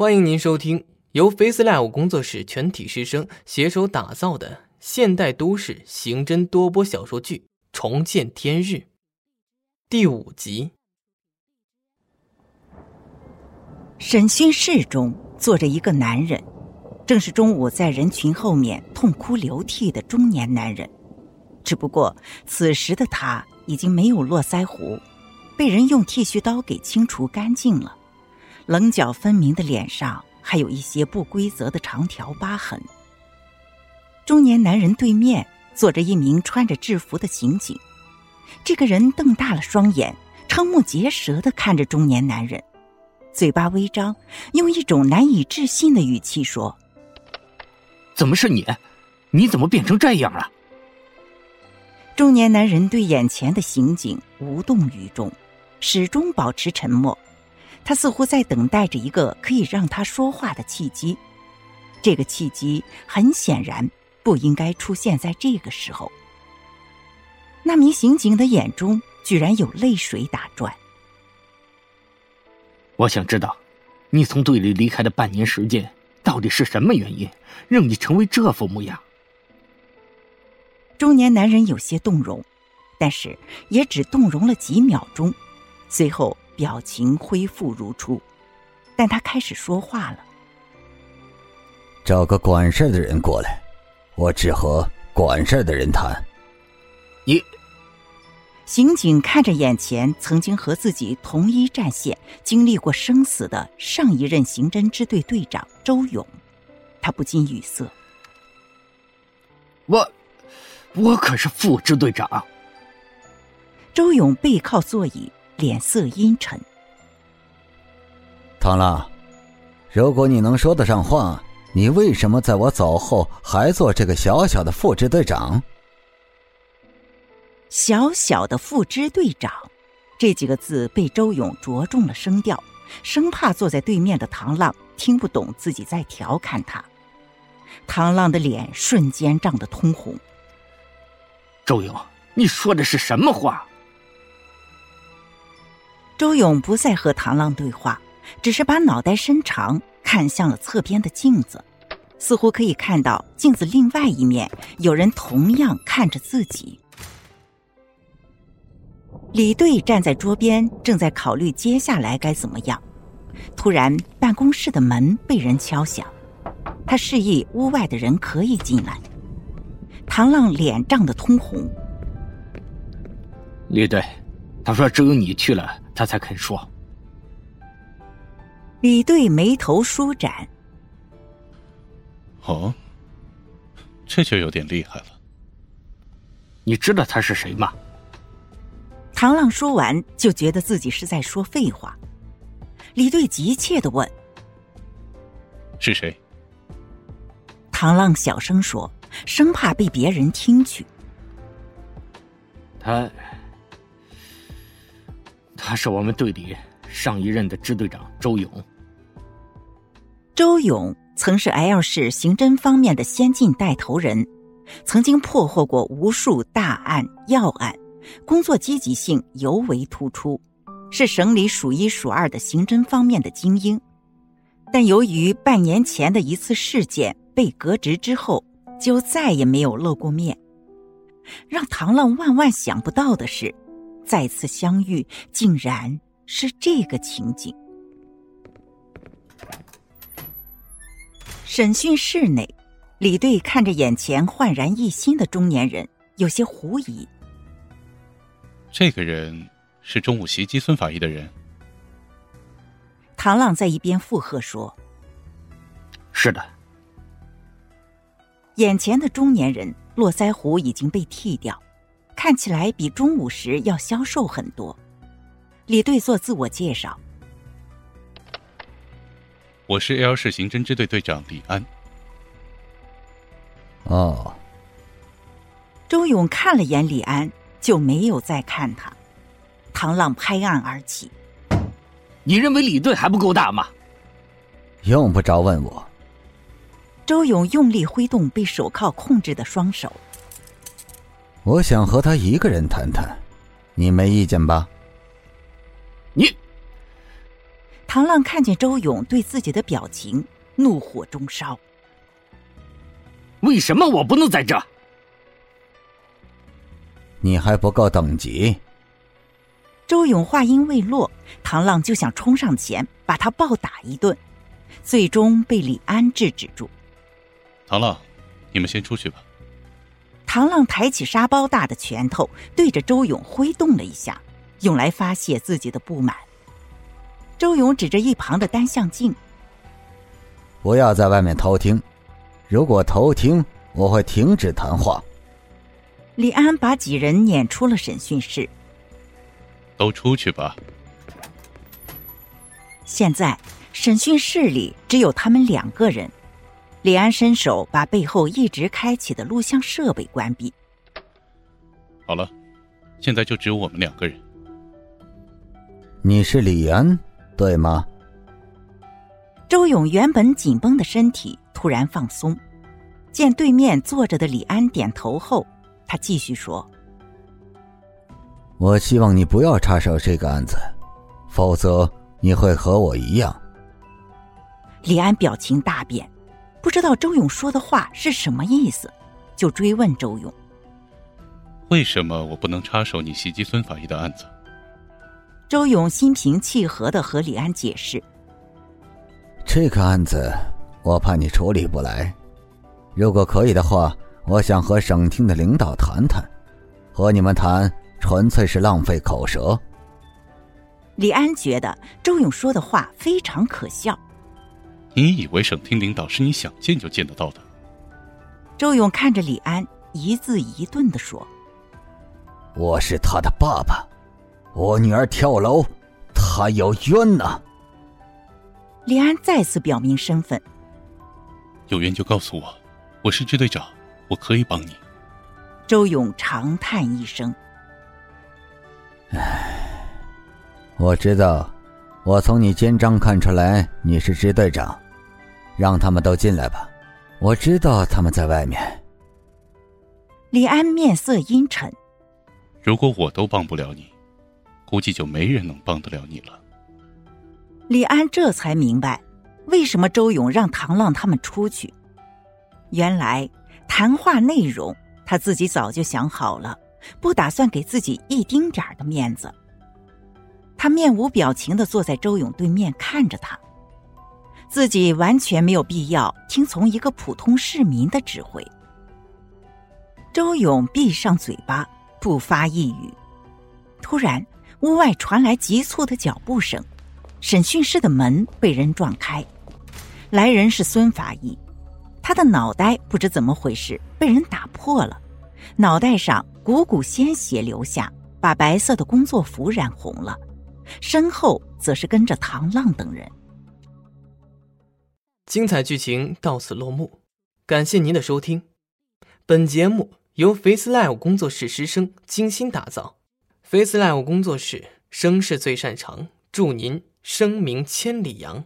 欢迎您收听由 FaceLive 工作室全体师生携手打造的现代都市刑侦多播小说剧《重见天日》第五集。审讯室中坐着一个男人，正是中午在人群后面痛哭流涕的中年男人。只不过此时的他已经没有络腮胡，被人用剃须刀给清除干净了。棱角分明的脸上还有一些不规则的长条疤痕。中年男人对面坐着一名穿着制服的刑警，这个人瞪大了双眼，瞠目结舌的看着中年男人，嘴巴微张，用一种难以置信的语气说：“怎么是你？你怎么变成这样了？”中年男人对眼前的刑警无动于衷，始终保持沉默。他似乎在等待着一个可以让他说话的契机，这个契机很显然不应该出现在这个时候。那名刑警的眼中居然有泪水打转。我想知道，你从队里离开的半年时间，到底是什么原因让你成为这副模样？中年男人有些动容，但是也只动容了几秒钟，随后。表情恢复如初，但他开始说话了：“找个管事的人过来，我只和管事的人谈。”你，刑警看着眼前曾经和自己同一战线、经历过生死的上一任刑侦支队队长周勇，他不禁语塞：“我，我可是副支队长。”周勇背靠座椅。脸色阴沉。唐浪，如果你能说得上话，你为什么在我走后还做这个小小的副支队长？小小的副支队长，这几个字被周勇着重了声调，生怕坐在对面的唐浪听不懂自己在调侃他。唐浪的脸瞬间涨得通红。周勇，你说的是什么话？周勇不再和唐浪对话，只是把脑袋伸长，看向了侧边的镜子，似乎可以看到镜子另外一面有人同样看着自己。李队站在桌边，正在考虑接下来该怎么样。突然，办公室的门被人敲响，他示意屋外的人可以进来。唐浪脸涨得通红。李队，他说只有你去了。他才肯说。李队眉头舒展。哦，这就有点厉害了。你知道他是谁吗？唐浪说完，就觉得自己是在说废话。李队急切的问：“是谁？”唐浪小声说，生怕被别人听去。他。他是我们队里上一任的支队长周勇。周勇曾是 L 市刑侦方面的先进带头人，曾经破获过无数大案要案，工作积极性尤为突出，是省里数一数二的刑侦方面的精英。但由于半年前的一次事件被革职之后，就再也没有露过面。让唐浪万万想不到的是。再次相遇，竟然是这个情景。审讯室内，李队看着眼前焕然一新的中年人，有些狐疑。这个人是中午袭击孙法医的人。唐浪在一边附和说：“是的。”眼前的中年人络腮胡已经被剃掉。看起来比中午时要消瘦很多。李队做自我介绍：“我是 L 市刑侦支队队长李安。”哦。周勇看了眼李安，就没有再看他。唐浪拍案而起：“你认为李队还不够大吗？”用不着问我。周勇用力挥动被手铐控制的双手。我想和他一个人谈谈，你没意见吧？你，唐浪看见周勇对自己的表情，怒火中烧。为什么我不能在这？你还不够等级。周勇话音未落，唐浪就想冲上前把他暴打一顿，最终被李安制止住。唐浪，你们先出去吧。唐浪抬起沙包大的拳头，对着周勇挥动了一下，用来发泄自己的不满。周勇指着一旁的单向镜：“不要在外面偷听，如果偷听，我会停止谈话。”李安把几人撵出了审讯室。都出去吧。现在审讯室里只有他们两个人。李安伸手把背后一直开启的录像设备关闭。好了，现在就只有我们两个人。你是李安，对吗？周勇原本紧绷的身体突然放松，见对面坐着的李安点头后，他继续说：“我希望你不要插手这个案子，否则你会和我一样。”李安表情大变。不知道周勇说的话是什么意思，就追问周勇：“为什么我不能插手你袭击孙法医的案子？”周勇心平气和的和李安解释：“这个案子我怕你处理不来，如果可以的话，我想和省厅的领导谈谈，和你们谈纯粹是浪费口舌。”李安觉得周勇说的话非常可笑。你以为省厅领导是你想见就见得到的？周勇看着李安，一字一顿的说：“我是他的爸爸，我女儿跳楼，他有冤呐。”李安再次表明身份：“有冤就告诉我，我是支队长，我可以帮你。”周勇长叹一声：“唉，我知道。”我从你肩章看出来你是支队长，让他们都进来吧。我知道他们在外面。李安面色阴沉。如果我都帮不了你，估计就没人能帮得了你了。李安这才明白，为什么周勇让唐浪他们出去。原来谈话内容他自己早就想好了，不打算给自己一丁点儿的面子。他面无表情的坐在周勇对面看着他，自己完全没有必要听从一个普通市民的指挥。周勇闭上嘴巴，不发一语。突然，屋外传来急促的脚步声，审讯室的门被人撞开，来人是孙法医，他的脑袋不知怎么回事被人打破了，脑袋上股股鲜血流下，把白色的工作服染红了。身后则是跟着唐浪等人。精彩剧情到此落幕，感谢您的收听。本节目由 Face Live 工作室师生精心打造，Face Live 工作室声势最擅长，祝您声名千里扬。